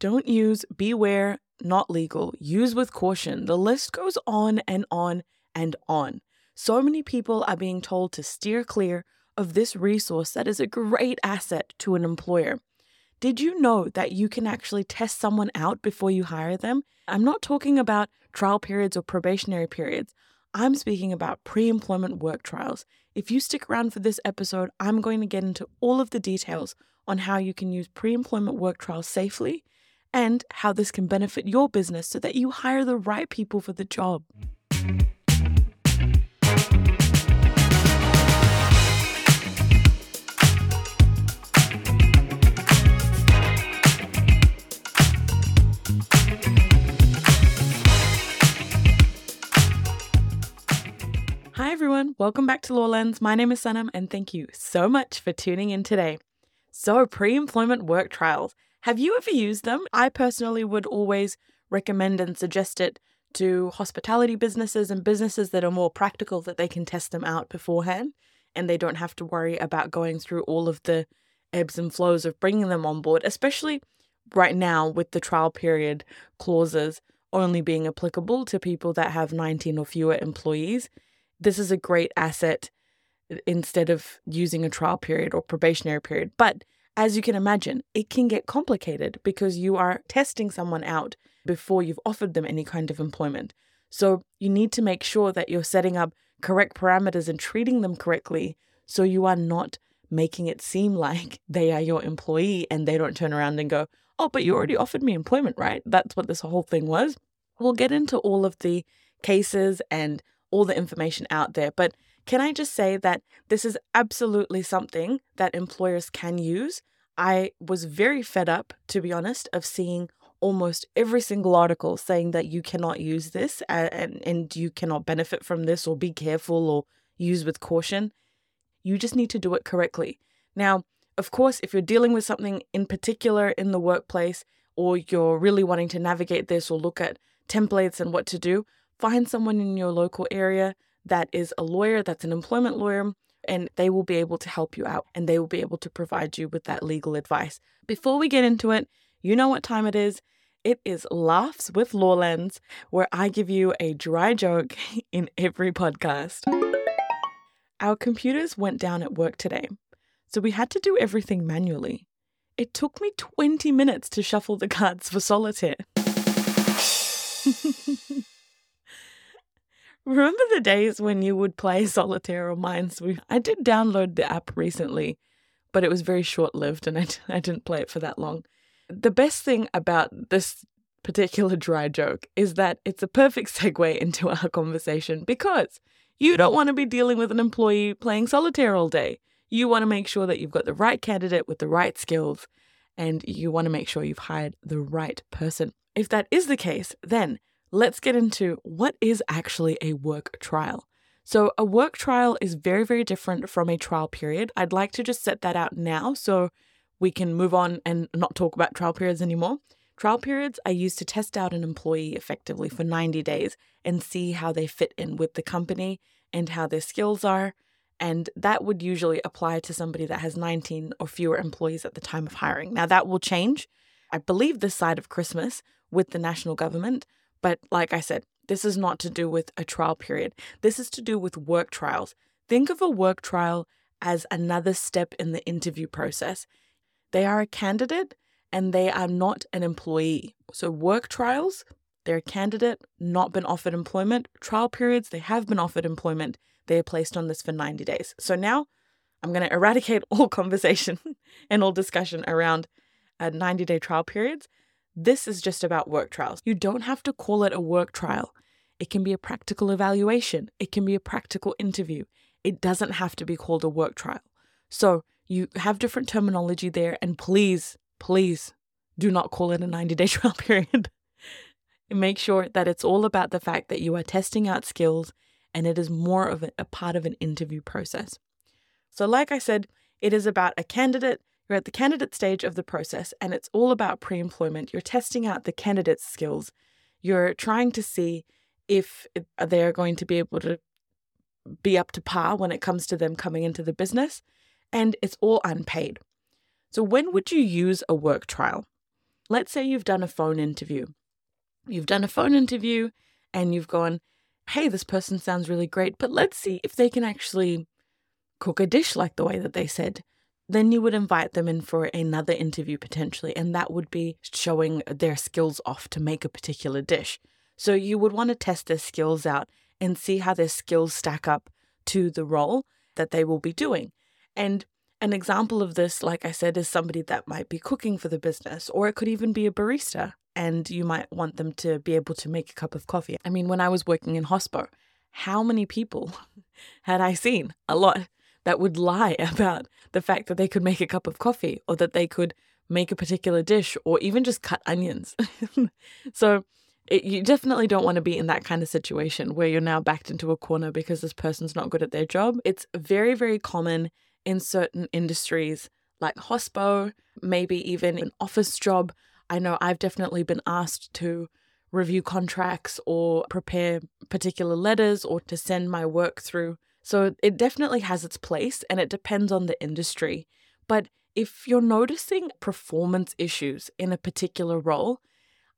don't use, beware, not legal, use with caution. The list goes on and on and on. So many people are being told to steer clear of this resource that is a great asset to an employer. Did you know that you can actually test someone out before you hire them? I'm not talking about trial periods or probationary periods. I'm speaking about pre employment work trials. If you stick around for this episode, I'm going to get into all of the details on how you can use pre employment work trials safely and how this can benefit your business so that you hire the right people for the job. Hi everyone, welcome back to Law Lenz. My name is Sanam and thank you so much for tuning in today. So, pre employment work trials. Have you ever used them? I personally would always recommend and suggest it to hospitality businesses and businesses that are more practical that they can test them out beforehand and they don't have to worry about going through all of the ebbs and flows of bringing them on board, especially right now with the trial period clauses only being applicable to people that have 19 or fewer employees. This is a great asset instead of using a trial period or probationary period. But as you can imagine, it can get complicated because you are testing someone out before you've offered them any kind of employment. So you need to make sure that you're setting up correct parameters and treating them correctly so you are not making it seem like they are your employee and they don't turn around and go, Oh, but you already offered me employment, right? That's what this whole thing was. We'll get into all of the cases and all the information out there. But can I just say that this is absolutely something that employers can use? I was very fed up, to be honest, of seeing almost every single article saying that you cannot use this and, and you cannot benefit from this or be careful or use with caution. You just need to do it correctly. Now, of course, if you're dealing with something in particular in the workplace or you're really wanting to navigate this or look at templates and what to do, find someone in your local area that is a lawyer, that's an employment lawyer, and they will be able to help you out and they will be able to provide you with that legal advice. Before we get into it, you know what time it is. It is Laughs with Law Lenz, where I give you a dry joke in every podcast. Our computers went down at work today, so we had to do everything manually. It took me 20 minutes to shuffle the cards for solitaire. Remember the days when you would play solitaire or Minesweeper? I did download the app recently, but it was very short lived and I didn't play it for that long. The best thing about this particular dry joke is that it's a perfect segue into our conversation because you don't want to be dealing with an employee playing solitaire all day. You want to make sure that you've got the right candidate with the right skills and you want to make sure you've hired the right person. If that is the case, then let's get into what is actually a work trial. So, a work trial is very, very different from a trial period. I'd like to just set that out now so we can move on and not talk about trial periods anymore. Trial periods are used to test out an employee effectively for 90 days and see how they fit in with the company and how their skills are. And that would usually apply to somebody that has 19 or fewer employees at the time of hiring. Now, that will change, I believe, this side of Christmas with the national government. But like I said, this is not to do with a trial period. This is to do with work trials. Think of a work trial as another step in the interview process. They are a candidate and they are not an employee. So, work trials, they're a candidate, not been offered employment. Trial periods, they have been offered employment. They are placed on this for 90 days. So, now I'm going to eradicate all conversation and all discussion around uh, 90 day trial periods this is just about work trials. You don't have to call it a work trial. It can be a practical evaluation, it can be a practical interview. It doesn't have to be called a work trial. So you have different terminology there, and please, please do not call it a 90 day trial period. Make sure that it's all about the fact that you are testing out skills and it is more of a, a part of an interview process. So, like I said, it is about a candidate you're at the candidate stage of the process, and it's all about pre employment. You're testing out the candidate's skills. You're trying to see if they're going to be able to be up to par when it comes to them coming into the business, and it's all unpaid. So, when would you use a work trial? let's say you've done a phone interview. You've done a phone interview and you've gone, hey, this person sounds really great, but let's see if they can actually cook a dish like the way that they said. Then you would invite them in for another interview potentially, and that would be showing their skills off to make a particular dish. So you would want to test their skills out and see how their skills stack up to the role that they will be doing. And an example of this, like I said, is somebody that might be cooking for the business, or it could even be a barista, and you might want them to be able to make a cup of coffee. I mean, when I was working in hospo, how many people had I seen? A lot that would lie about the fact that they could make a cup of coffee or that they could make a particular dish or even just cut onions. so, it, you definitely don't want to be in that kind of situation where you're now backed into a corner because this person's not good at their job. It's very, very common in certain industries like hospo, maybe even an office job. I know I've definitely been asked to review contracts or prepare particular letters or to send my work through. So it definitely has its place and it depends on the industry. But if you're noticing performance issues in a particular role,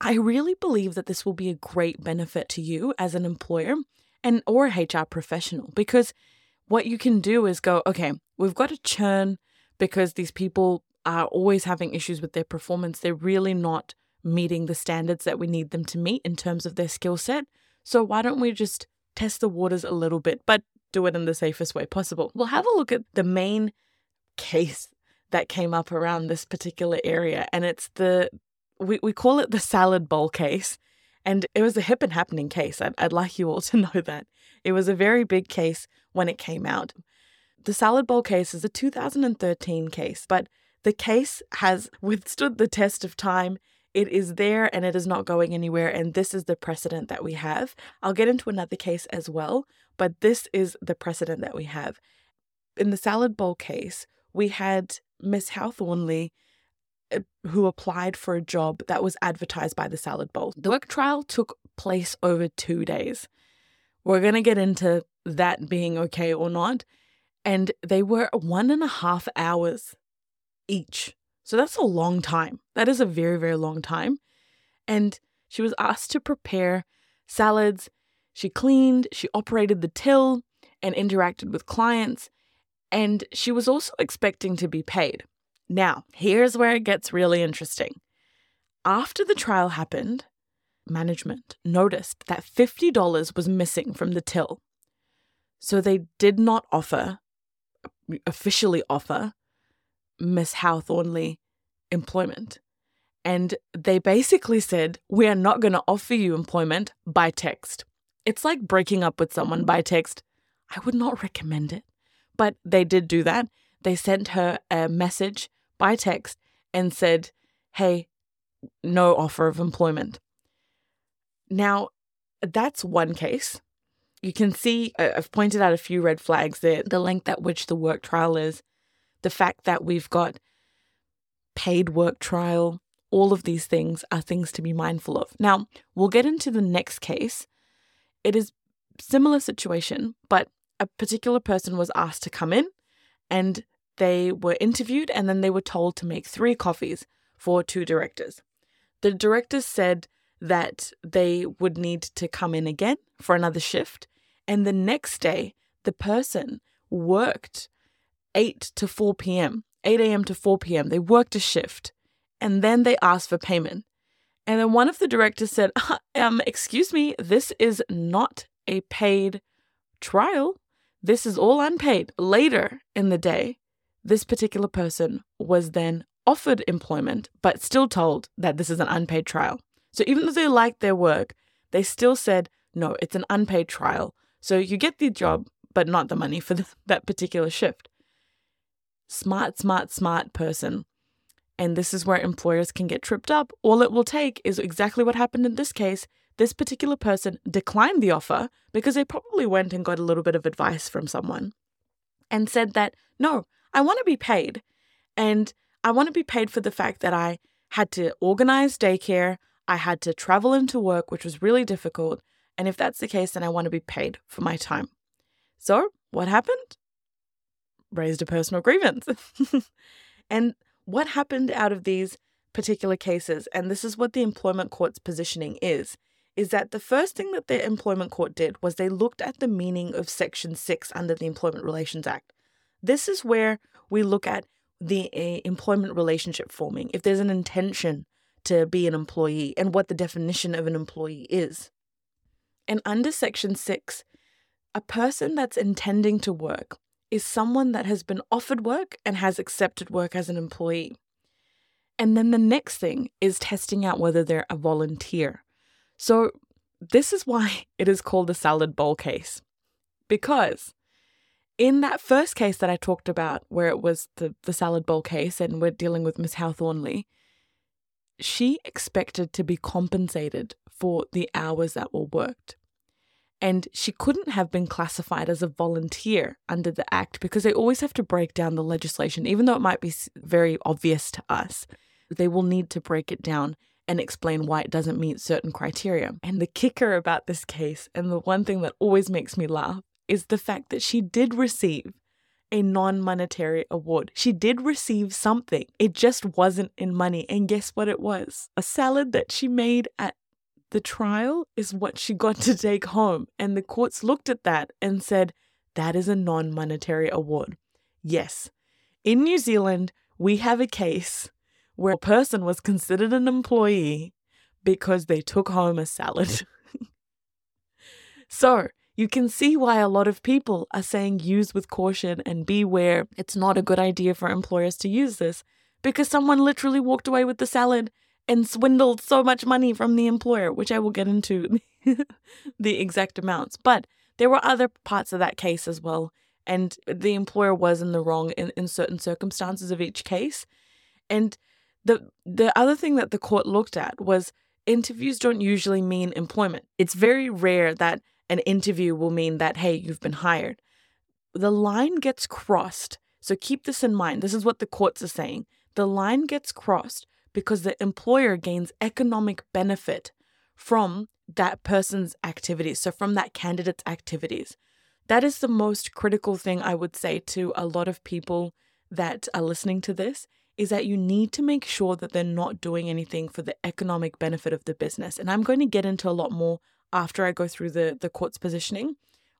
I really believe that this will be a great benefit to you as an employer and or HR professional because what you can do is go, okay, we've got to churn because these people are always having issues with their performance. They're really not meeting the standards that we need them to meet in terms of their skill set. So why don't we just test the waters a little bit, but do it in the safest way possible? We'll have a look at the main case that came up around this particular area, and it's the we, we call it the salad bowl case. And it was a hip and happening case. I'd, I'd like you all to know that. It was a very big case when it came out. The salad bowl case is a 2013 case, but the case has withstood the test of time. It is there and it is not going anywhere. And this is the precedent that we have. I'll get into another case as well, but this is the precedent that we have. In the salad bowl case, we had Miss Howe-Thornley uh, who applied for a job that was advertised by the salad bowl. The work trial took place over two days. We're going to get into that being okay or not. And they were one and a half hours each. So that's a long time. That is a very, very long time. And she was asked to prepare salads. She cleaned, she operated the till and interacted with clients. And she was also expecting to be paid. Now, here's where it gets really interesting. After the trial happened, management noticed that $50 was missing from the till. So they did not offer, officially offer, Miss Howe-Thornley employment. And they basically said, We are not going to offer you employment by text. It's like breaking up with someone by text. I would not recommend it. But they did do that. They sent her a message by text and said, Hey, no offer of employment. Now, that's one case. You can see I've pointed out a few red flags there the length at which the work trial is, the fact that we've got paid work trial, all of these things are things to be mindful of. Now, we'll get into the next case. It is similar situation, but a particular person was asked to come in and they were interviewed and then they were told to make three coffees for two directors. The directors said that they would need to come in again for another shift. And the next day, the person worked 8 to 4 p.m., 8 a.m. to 4 p.m. They worked a shift and then they asked for payment. And then one of the directors said, um, Excuse me, this is not a paid trial. This is all unpaid. Later in the day, this particular person was then offered employment, but still told that this is an unpaid trial. So even though they liked their work, they still said, no, it's an unpaid trial. So you get the job, but not the money for that particular shift. Smart, smart, smart person. And this is where employers can get tripped up. All it will take is exactly what happened in this case. This particular person declined the offer because they probably went and got a little bit of advice from someone and said that, no, I want to be paid. And I want to be paid for the fact that I had to organize daycare, I had to travel into work, which was really difficult. And if that's the case, then I want to be paid for my time. So, what happened? Raised a personal grievance. and what happened out of these particular cases, and this is what the employment court's positioning is, is that the first thing that the employment court did was they looked at the meaning of Section 6 under the Employment Relations Act. This is where we look at the uh, employment relationship forming, if there's an intention to be an employee, and what the definition of an employee is. And under Section 6, a person that's intending to work is someone that has been offered work and has accepted work as an employee. And then the next thing is testing out whether they're a volunteer. So, this is why it is called the salad bowl case. Because in that first case that I talked about, where it was the, the salad bowl case and we're dealing with Miss Howe-Thornley, she expected to be compensated for the hours that were worked. And she couldn't have been classified as a volunteer under the Act because they always have to break down the legislation, even though it might be very obvious to us. They will need to break it down and explain why it doesn't meet certain criteria. And the kicker about this case, and the one thing that always makes me laugh, is the fact that she did receive a non monetary award. She did receive something. It just wasn't in money. And guess what it was? A salad that she made at the trial is what she got to take home. And the courts looked at that and said, that is a non monetary award. Yes, in New Zealand, we have a case where a person was considered an employee because they took home a salad. so, you can see why a lot of people are saying use with caution and beware. It's not a good idea for employers to use this because someone literally walked away with the salad and swindled so much money from the employer, which I will get into the exact amounts. But there were other parts of that case as well. And the employer was in the wrong in, in certain circumstances of each case. And the the other thing that the court looked at was interviews don't usually mean employment. It's very rare that an interview will mean that, hey, you've been hired. The line gets crossed. So keep this in mind. This is what the courts are saying. The line gets crossed because the employer gains economic benefit from that person's activities. So, from that candidate's activities. That is the most critical thing I would say to a lot of people that are listening to this is that you need to make sure that they're not doing anything for the economic benefit of the business. And I'm going to get into a lot more after I go through the, the court's positioning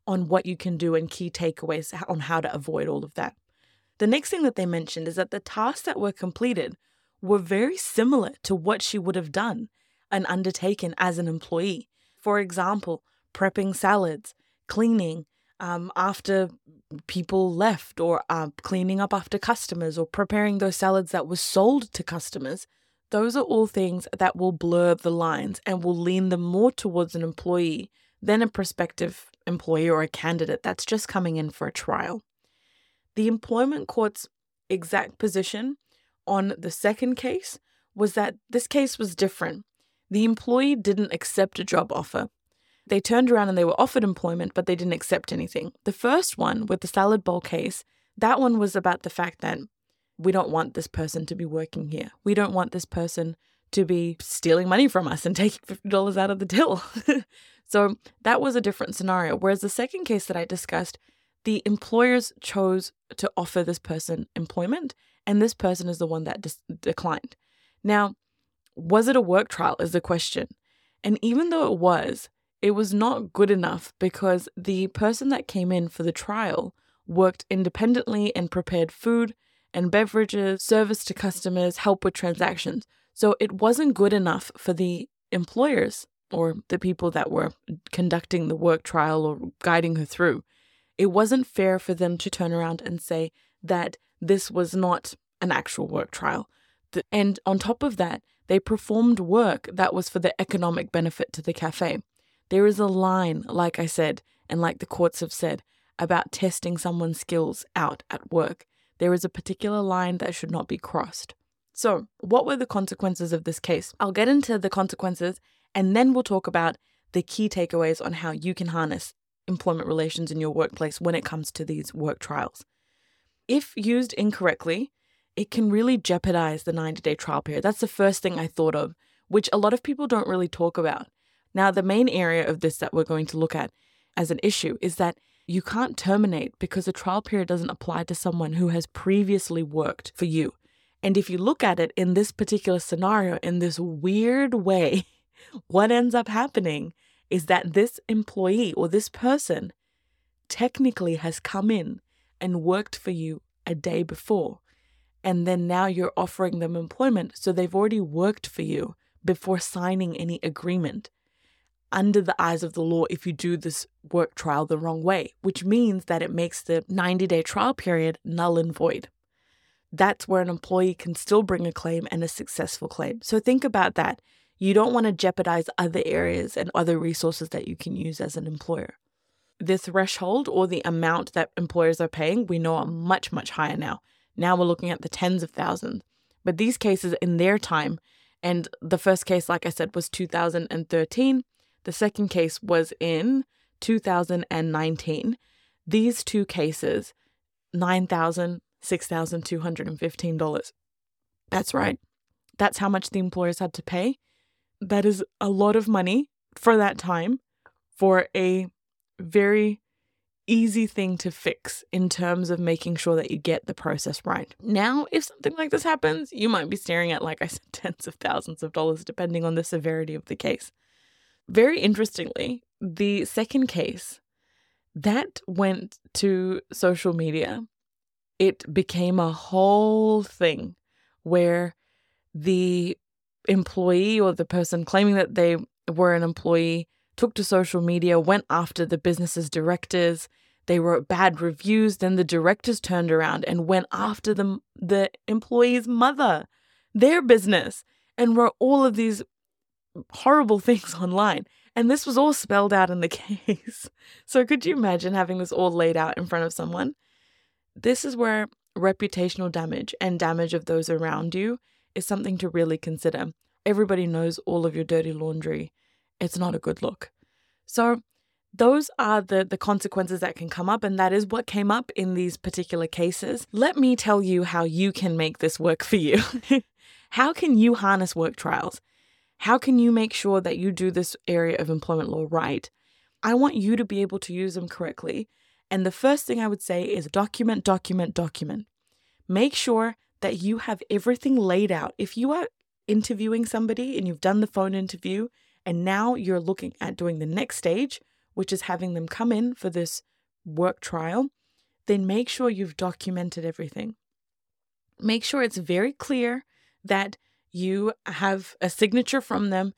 on what you can do and key takeaways on how to avoid all of that. The next thing that they mentioned is that the tasks that were completed were very similar to what she would have done and undertaken as an employee. For example, prepping salads, cleaning um, after people left, or uh, cleaning up after customers, or preparing those salads that were sold to customers those are all things that will blur the lines and will lean them more towards an employee than a prospective employee or a candidate that's just coming in for a trial. The employment court's exact position on the second case was that this case was different. The employee didn't accept a job offer. They turned around and they were offered employment, but they didn't accept anything. The first one, with the salad bowl case, that one was about the fact that we don't want this person to be working here. We don't want this person to be stealing money from us and taking $50 out of the till. so that was a different scenario. Whereas the second case that I discussed, the employers chose to offer this person employment, and this person is the one that dis- declined. Now, was it a work trial? Is the question. And even though it was, it was not good enough because the person that came in for the trial worked independently and prepared food and beverages, service to customers, help with transactions. So it wasn't good enough for the employers or the people that were conducting the work trial or guiding her through. It wasn't fair for them to turn around and say that this was not an actual work trial. And on top of that, they performed work that was for the economic benefit to the cafe. There is a line, like I said, and like the courts have said, about testing someone's skills out at work there is a particular line that should not be crossed. So, what were the consequences of this case? I'll get into the consequences and then we'll talk about the key takeaways on how you can harness employment relations in your workplace when it comes to these work trials. If used incorrectly, it can really jeopardize the 90 day trial period. That's the first thing I thought of, which a lot of people don't really talk about. Now, the main area of this that we're going to look at as an issue is that you can't terminate because the trial period doesn't apply to someone who has previously worked for you. And if you look at it in this particular scenario, in this weird way, what ends up happening is that this employee or this person technically has come in and worked for you a day before. And then now you're offering them employment. So they've already worked for you before signing any agreement under the eyes of the law if you do this work trial the wrong way, which means that it makes the 90 day trial period null and void. That's where an employee can still bring a claim and a successful claim. So think about that. You don't want to jeopardize other areas and other resources that you can use as an employer. The threshold or the amount that employers are paying, we know are much, much higher now. Now we're looking at the tens of thousands. But these cases in their time, and the first case, like I said, was 2013, the second case was in 2019. These two cases, $9,000, $6,215. That's right. That's how much the employers had to pay that is a lot of money for that time for a very easy thing to fix in terms of making sure that you get the process right. Now, if something like this happens, you might be staring at, like I said, tens of thousands of dollars, depending on the severity of the case. Very interestingly, the second case that went to social media, it became a whole thing where the employee or the person claiming that they were an employee took to social media, went after the business's directors. They wrote bad reviews. Then the directors turned around and went after the, the employee's mother, their business, and wrote all of these horrible things online. And this was all spelled out in the case. So could you imagine having this all laid out in front of someone? This is where reputational damage and damage of those around you is something to really consider. Everybody knows all of your dirty laundry. It's not a good look. So, those are the, the consequences that can come up, and that is what came up in these particular cases. Let me tell you how you can make this work for you. how can you harness work trials? How can you make sure that you do this area of employment law right? I want you to be able to use them correctly. And the first thing I would say is document, document, document. Make sure that you have everything laid out. If you are interviewing somebody and you've done the phone interview, and now you're looking at doing the next stage, which is having them come in for this work trial, then make sure you've documented everything. Make sure it's very clear that you have a signature from them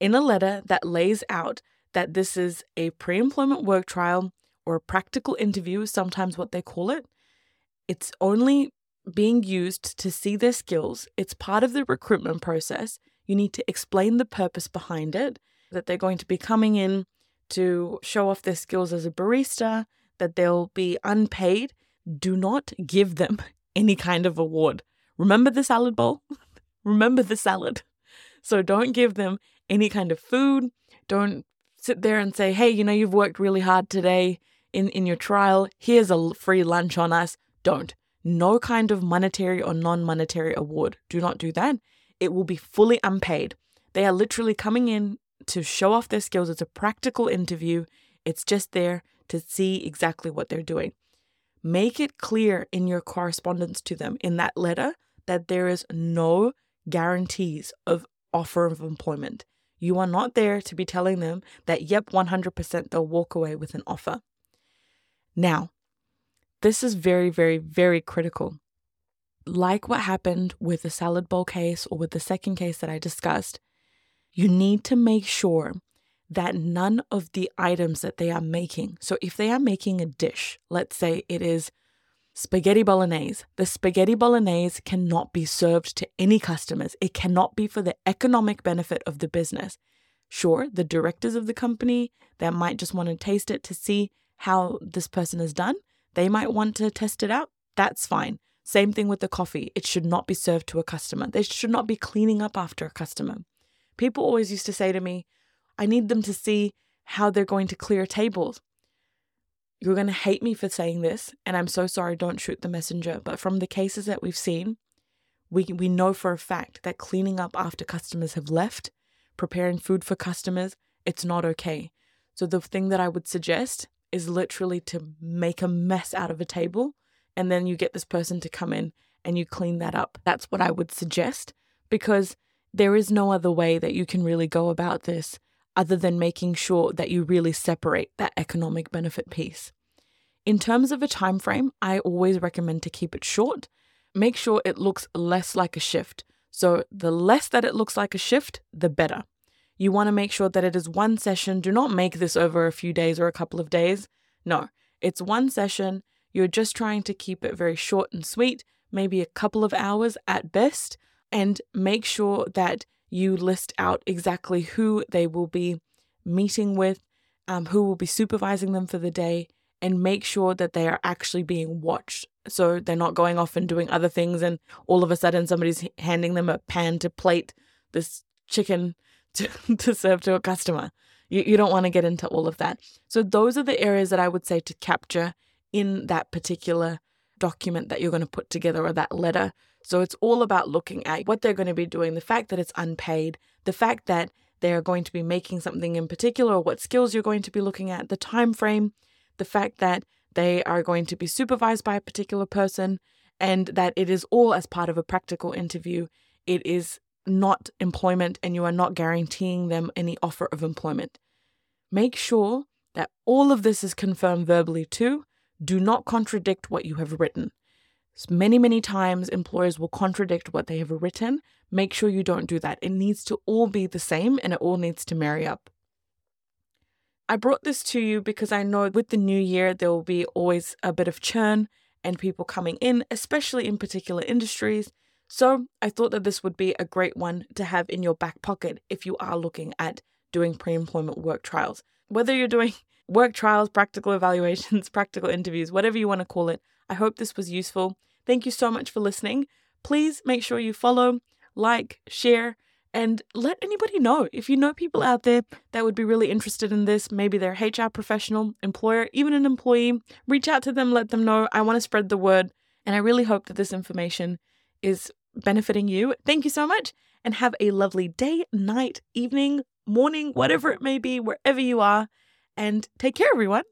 in a letter that lays out that this is a pre employment work trial or a practical interview, sometimes what they call it. It's only being used to see their skills. It's part of the recruitment process. You need to explain the purpose behind it, that they're going to be coming in to show off their skills as a barista, that they'll be unpaid. Do not give them any kind of award. Remember the salad bowl? Remember the salad. So don't give them any kind of food. Don't sit there and say, hey, you know, you've worked really hard today in, in your trial. Here's a free lunch on us. Don't no kind of monetary or non monetary award. Do not do that. It will be fully unpaid. They are literally coming in to show off their skills. It's a practical interview, it's just there to see exactly what they're doing. Make it clear in your correspondence to them in that letter that there is no guarantees of offer of employment. You are not there to be telling them that, yep, 100% they'll walk away with an offer. Now, this is very, very, very critical. Like what happened with the salad bowl case or with the second case that I discussed, you need to make sure that none of the items that they are making, so if they are making a dish, let's say it is spaghetti bolognese, the spaghetti bolognese cannot be served to any customers. It cannot be for the economic benefit of the business. Sure, the directors of the company that might just want to taste it to see how this person has done, they might want to test it out. That's fine. Same thing with the coffee. It should not be served to a customer. They should not be cleaning up after a customer. People always used to say to me, I need them to see how they're going to clear tables. You're going to hate me for saying this, and I'm so sorry, don't shoot the messenger. But from the cases that we've seen, we, we know for a fact that cleaning up after customers have left, preparing food for customers, it's not okay. So, the thing that I would suggest is literally to make a mess out of a table and then you get this person to come in and you clean that up. That's what I would suggest because there is no other way that you can really go about this other than making sure that you really separate that economic benefit piece. In terms of a time frame, I always recommend to keep it short. Make sure it looks less like a shift. So the less that it looks like a shift, the better. You want to make sure that it is one session. Do not make this over a few days or a couple of days. No, it's one session. You're just trying to keep it very short and sweet, maybe a couple of hours at best, and make sure that you list out exactly who they will be meeting with, um, who will be supervising them for the day, and make sure that they are actually being watched. So they're not going off and doing other things, and all of a sudden somebody's handing them a pan to plate this chicken to, to serve to a customer. You, you don't want to get into all of that. So, those are the areas that I would say to capture in that particular document that you're going to put together or that letter. So, it's all about looking at what they're going to be doing, the fact that it's unpaid, the fact that they're going to be making something in particular, or what skills you're going to be looking at, the time frame, the fact that they are going to be supervised by a particular person, and that it is all as part of a practical interview. It is not employment and you are not guaranteeing them any offer of employment. Make sure that all of this is confirmed verbally too. Do not contradict what you have written. Many, many times employers will contradict what they have written. Make sure you don't do that. It needs to all be the same and it all needs to marry up. I brought this to you because I know with the new year, there will be always a bit of churn and people coming in, especially in particular industries. So I thought that this would be a great one to have in your back pocket if you are looking at doing pre employment work trials. Whether you're doing work trials, practical evaluations, practical interviews, whatever you want to call it, I hope this was useful. Thank you so much for listening. Please make sure you follow, like, share, and let anybody know. If you know people out there that would be really interested in this, maybe they're HR professional, employer, even an employee, reach out to them, let them know. I want to spread the word. And I really hope that this information is benefiting you. Thank you so much and have a lovely day, night, evening, morning, whatever it may be, wherever you are. And take care, everyone.